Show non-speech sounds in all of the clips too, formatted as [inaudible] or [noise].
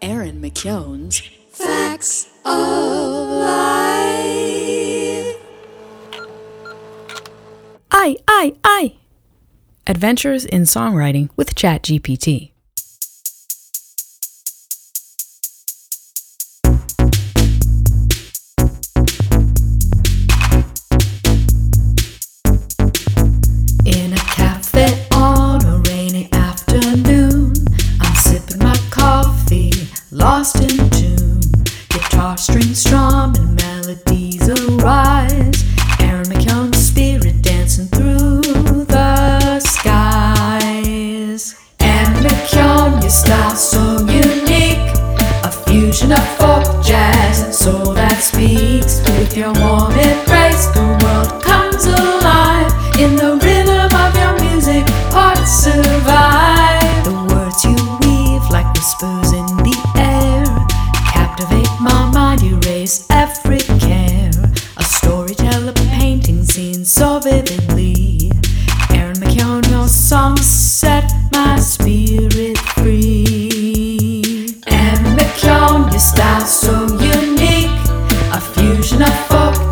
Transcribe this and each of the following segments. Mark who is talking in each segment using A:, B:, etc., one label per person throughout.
A: Erin McKeown's Fax of Life.
B: I, I, I. Adventures in Songwriting with ChatGPT.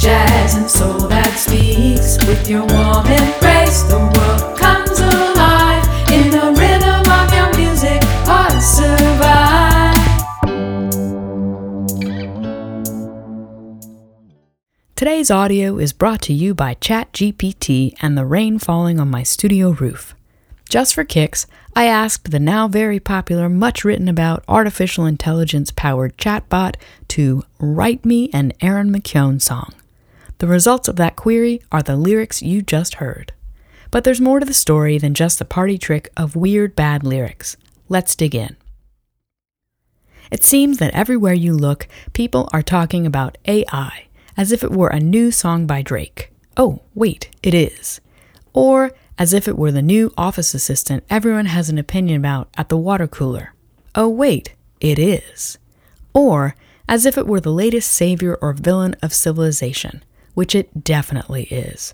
A: Jazz, and soul that speaks. With your warm embrace, the world comes alive. In the rhythm of your music, hearts survive.
B: Today's audio is brought to you by ChatGPT and the rain falling on my studio roof. Just for kicks, I asked the now very popular, much written about artificial intelligence powered chatbot to write me an Erin McKeown song. The results of that query are the lyrics you just heard. But there's more to the story than just the party trick of weird bad lyrics. Let's dig in. It seems that everywhere you look, people are talking about AI as if it were a new song by Drake. Oh, wait, it is. Or as if it were the new office assistant everyone has an opinion about at the water cooler. Oh, wait, it is. Or as if it were the latest savior or villain of civilization, which it definitely is.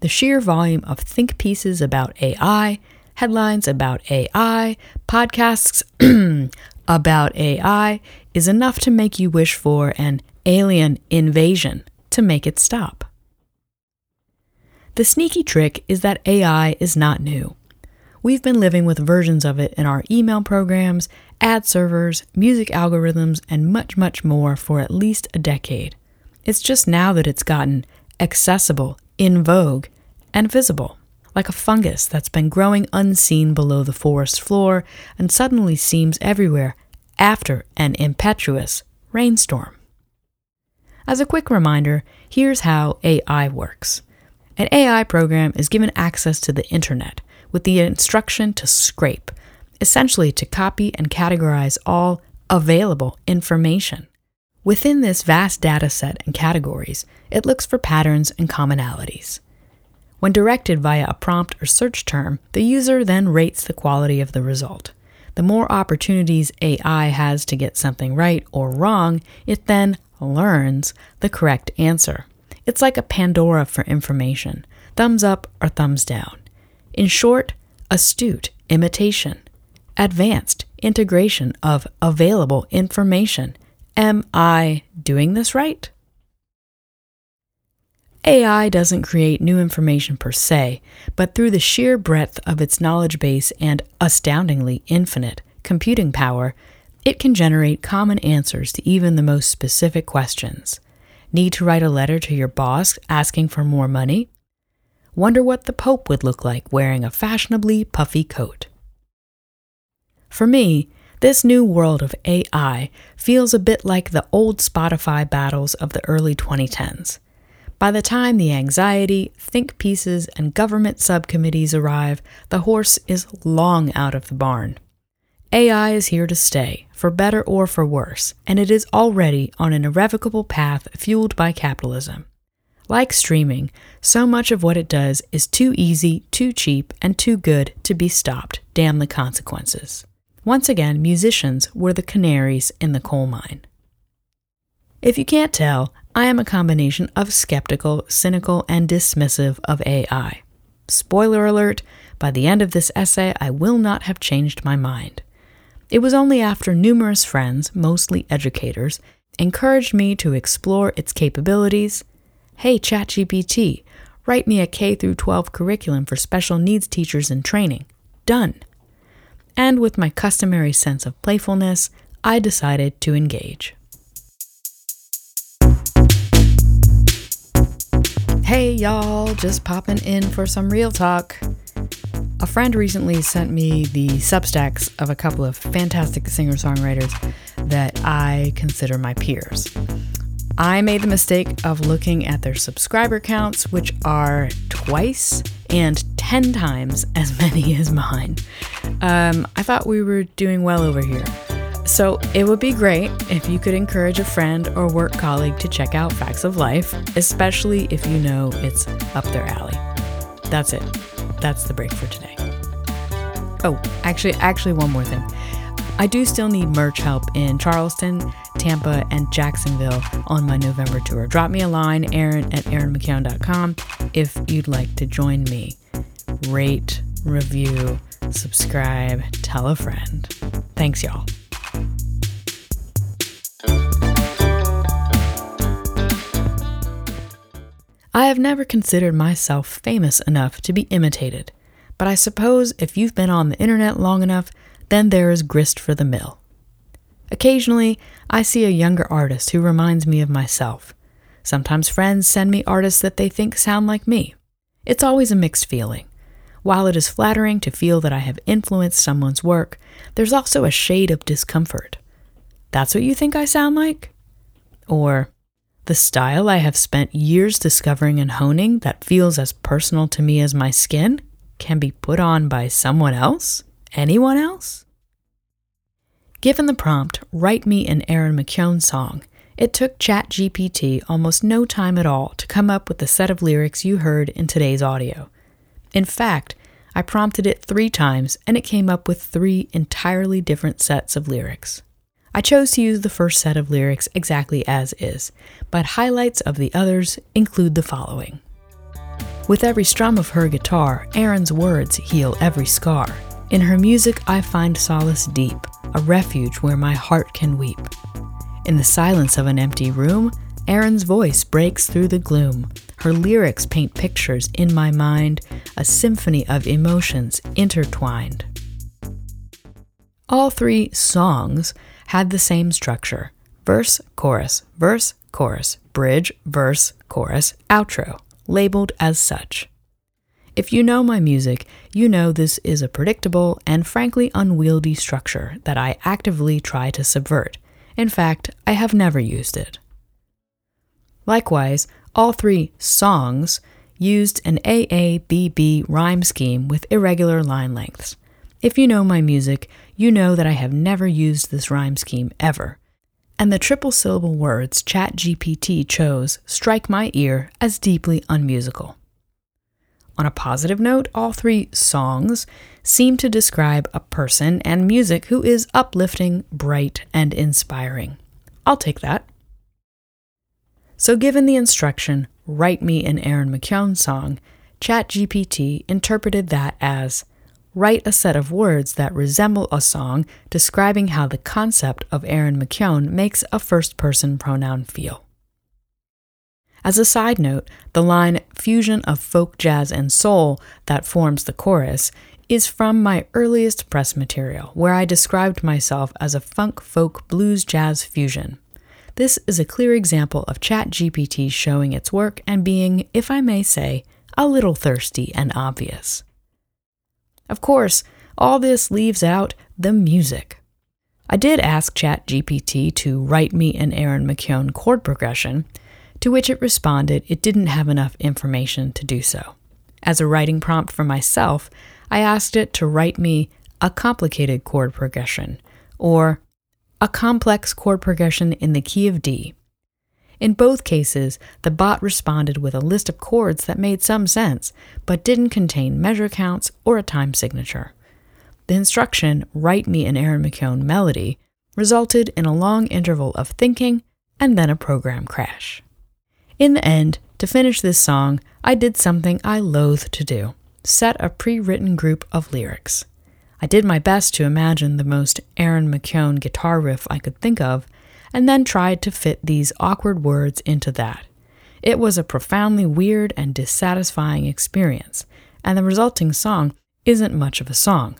B: The sheer volume of think pieces about AI, headlines about AI, podcasts [clears throat] about AI is enough to make you wish for an alien invasion to make it stop. The sneaky trick is that AI is not new. We've been living with versions of it in our email programs, ad servers, music algorithms, and much, much more for at least a decade. It's just now that it's gotten accessible, in vogue, and visible, like a fungus that's been growing unseen below the forest floor and suddenly seems everywhere after an impetuous rainstorm. As a quick reminder, here's how AI works. An AI program is given access to the internet with the instruction to scrape, essentially to copy and categorize all available information. Within this vast data set and categories, it looks for patterns and commonalities. When directed via a prompt or search term, the user then rates the quality of the result. The more opportunities AI has to get something right or wrong, it then learns the correct answer. It's like a Pandora for information thumbs up or thumbs down. In short, astute imitation, advanced integration of available information. Am I doing this right? AI doesn't create new information per se, but through the sheer breadth of its knowledge base and astoundingly infinite computing power, it can generate common answers to even the most specific questions. Need to write a letter to your boss asking for more money? Wonder what the Pope would look like wearing a fashionably puffy coat. For me, this new world of AI feels a bit like the old Spotify battles of the early 2010s. By the time the anxiety, think pieces, and government subcommittees arrive, the horse is long out of the barn. AI is here to stay, for better or for worse, and it is already on an irrevocable path fueled by capitalism. Like streaming, so much of what it does is too easy, too cheap, and too good to be stopped. Damn the consequences. Once again, musicians were the canaries in the coal mine. If you can't tell, I am a combination of skeptical, cynical, and dismissive of AI. Spoiler alert, by the end of this essay, I will not have changed my mind. It was only after numerous friends, mostly educators, encouraged me to explore its capabilities. Hey, ChatGPT, write me a K 12 curriculum for special needs teachers in training. Done. And with my customary sense of playfulness, I decided to engage. Hey, y'all, just popping in for some real talk. A friend recently sent me the Substacks of a couple of fantastic singer songwriters that I consider my peers. I made the mistake of looking at their subscriber counts, which are twice and 10 times as [laughs] many as mine. Um, I thought we were doing well over here. So it would be great if you could encourage a friend or work colleague to check out Fax of Life, especially if you know it's up their alley. That's it. That's the break for today. Oh, actually, actually, one more thing. I do still need merch help in Charleston, Tampa, and Jacksonville on my November tour. Drop me a line, Erin at erinmckeown.com, if you'd like to join me. Rate, review, subscribe, tell a friend. Thanks, y'all. I have never considered myself famous enough to be imitated, but I suppose if you've been on the internet long enough, then there is grist for the mill. Occasionally, I see a younger artist who reminds me of myself. Sometimes friends send me artists that they think sound like me. It's always a mixed feeling. While it is flattering to feel that I have influenced someone's work, there's also a shade of discomfort. That's what you think I sound like? Or, the style I have spent years discovering and honing that feels as personal to me as my skin can be put on by someone else? Anyone else? Given the prompt, write me an Erin McKeown song, it took ChatGPT almost no time at all to come up with the set of lyrics you heard in today's audio. In fact, I prompted it three times and it came up with three entirely different sets of lyrics. I chose to use the first set of lyrics exactly as is, but highlights of the others include the following. With every strum of her guitar, Erin's words heal every scar. In her music, I find solace deep, a refuge where my heart can weep. In the silence of an empty room, Erin's voice breaks through the gloom. Her lyrics paint pictures in my mind, a symphony of emotions intertwined. All three songs had the same structure verse, chorus, verse, chorus, bridge, verse, chorus, outro, labeled as such. If you know my music, you know this is a predictable and frankly unwieldy structure that I actively try to subvert. In fact, I have never used it. Likewise, all three songs used an AABB rhyme scheme with irregular line lengths. If you know my music, you know that I have never used this rhyme scheme ever. And the triple syllable words ChatGPT chose strike my ear as deeply unmusical. On a positive note, all three songs seem to describe a person and music who is uplifting, bright, and inspiring. I'll take that. So, given the instruction, write me an Erin McKeown song, ChatGPT interpreted that as write a set of words that resemble a song describing how the concept of Erin McKeown makes a first person pronoun feel. As a side note, the line fusion of folk, jazz, and soul that forms the chorus is from my earliest press material, where I described myself as a funk, folk, blues, jazz fusion. This is a clear example of ChatGPT showing its work and being, if I may say, a little thirsty and obvious. Of course, all this leaves out the music. I did ask ChatGPT to write me an Erin McKeown chord progression, to which it responded it didn't have enough information to do so. As a writing prompt for myself, I asked it to write me a complicated chord progression, or a complex chord progression in the key of D. In both cases, the bot responded with a list of chords that made some sense, but didn't contain measure counts or a time signature. The instruction, Write me an Erin McKeown melody, resulted in a long interval of thinking and then a program crash. In the end, to finish this song, I did something I loathe to do. set a pre written group of lyrics. I did my best to imagine the most Erin McKeown guitar riff I could think of, and then tried to fit these awkward words into that. It was a profoundly weird and dissatisfying experience, and the resulting song isn't much of a song.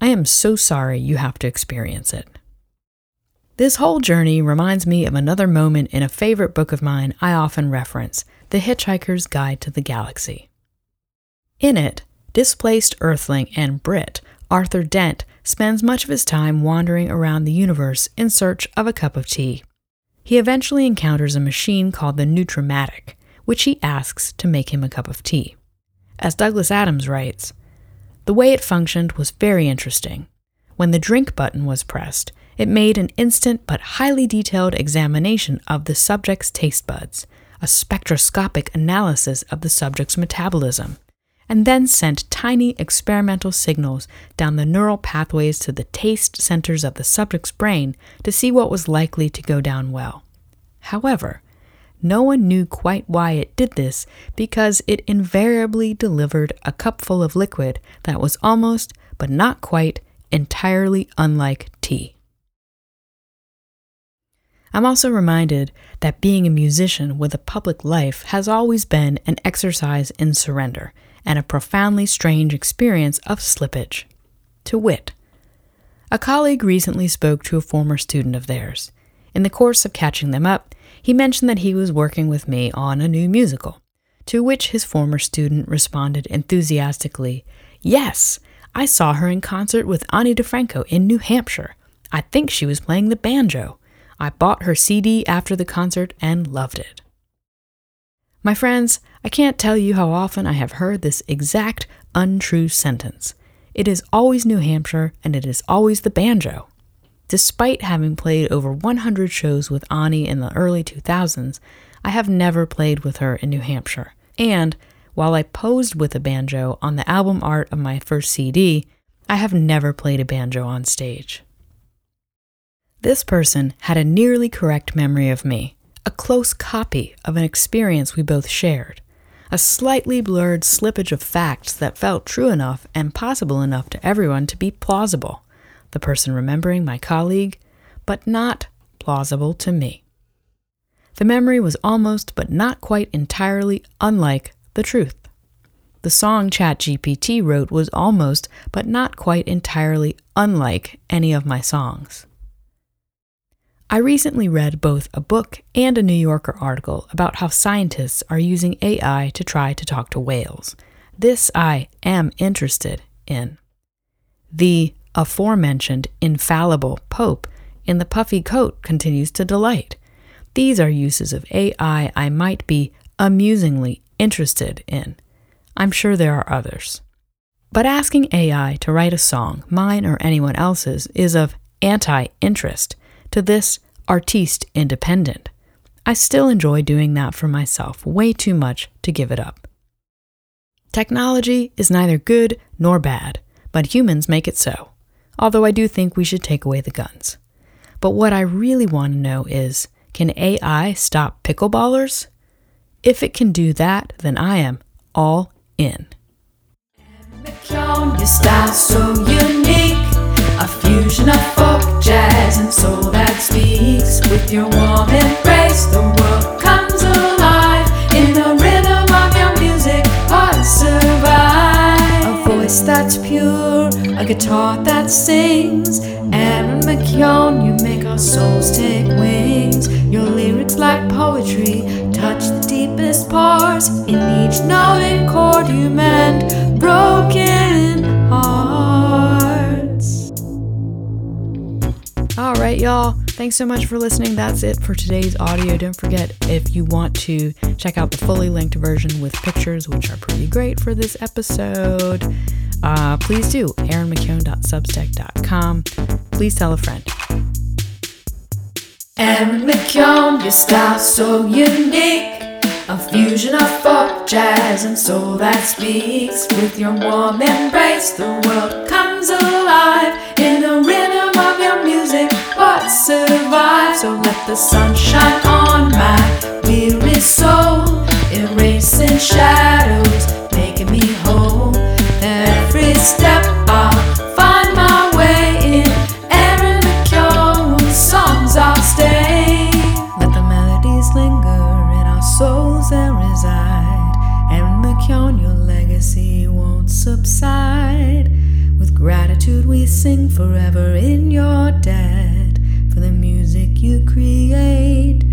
B: I am so sorry you have to experience it. This whole journey reminds me of another moment in a favorite book of mine I often reference The Hitchhiker's Guide to the Galaxy. In it, displaced Earthling and Brit, Arthur Dent, spends much of his time wandering around the universe in search of a cup of tea. He eventually encounters a machine called the Nutrimatic, which he asks to make him a cup of tea. As Douglas Adams writes, the way it functioned was very interesting. When the drink button was pressed, it made an instant but highly detailed examination of the subject's taste buds, a spectroscopic analysis of the subject's metabolism, and then sent tiny experimental signals down the neural pathways to the taste centers of the subject's brain to see what was likely to go down well. However, no one knew quite why it did this because it invariably delivered a cupful of liquid that was almost, but not quite, entirely unlike tea. I'm also reminded that being a musician with a public life has always been an exercise in surrender and a profoundly strange experience of slippage. To wit, a colleague recently spoke to a former student of theirs. In the course of catching them up, he mentioned that he was working with me on a new musical, to which his former student responded enthusiastically, Yes, I saw her in concert with Ani DiFranco in New Hampshire. I think she was playing the banjo. I bought her CD after the concert and loved it. My friends, I can't tell you how often I have heard this exact untrue sentence. It is always New Hampshire and it is always the banjo. Despite having played over 100 shows with Ani in the early 2000s, I have never played with her in New Hampshire. And while I posed with a banjo on the album art of my first CD, I have never played a banjo on stage. This person had a nearly correct memory of me, a close copy of an experience we both shared, a slightly blurred slippage of facts that felt true enough and possible enough to everyone to be plausible, the person remembering my colleague, but not plausible to me. The memory was almost but not quite entirely unlike the truth. The song ChatGPT wrote was almost but not quite entirely unlike any of my songs. I recently read both a book and a New Yorker article about how scientists are using AI to try to talk to whales. This I am interested in. The aforementioned infallible Pope in the puffy coat continues to delight. These are uses of AI I might be amusingly interested in. I'm sure there are others. But asking AI to write a song, mine or anyone else's, is of anti interest to this artiste independent. I still enjoy doing that for myself way too much to give it up. Technology is neither good nor bad, but humans make it so, although I do think we should take away the guns. But what I really want to know is can AI stop pickleballers? If it can do that, then I am all in.
A: A fusion of folk, jazz, and soul that speaks. With your warm embrace, the world comes alive. In the rhythm of your music, hearts survive. A voice that's pure, a guitar that sings. Erin McKeown, you make our souls take wings. Your lyrics, like poetry, touch the deepest parts. In each note and chord, you mend broken hearts.
B: All right, y'all. Thanks so much for listening. That's it for today's audio. Don't forget if you want to check out the fully linked version with pictures, which are pretty great for this episode, uh, please do. ErinMcKeown.substack.com. Please tell a friend.
A: Erin McKeown, your style so unique. A fusion of folk, jazz, and soul that speaks. With your warm embrace, the world comes alive in the rhythm So let the sun shine on my weary soul, erasing shadows, making me whole. Every step, I'll find my way in. Erin McKeown's songs I'll stay. Let the melodies linger in our souls and reside. Erin McKeown, your legacy won't subside. With gratitude, we sing forever in your debt for the music you create.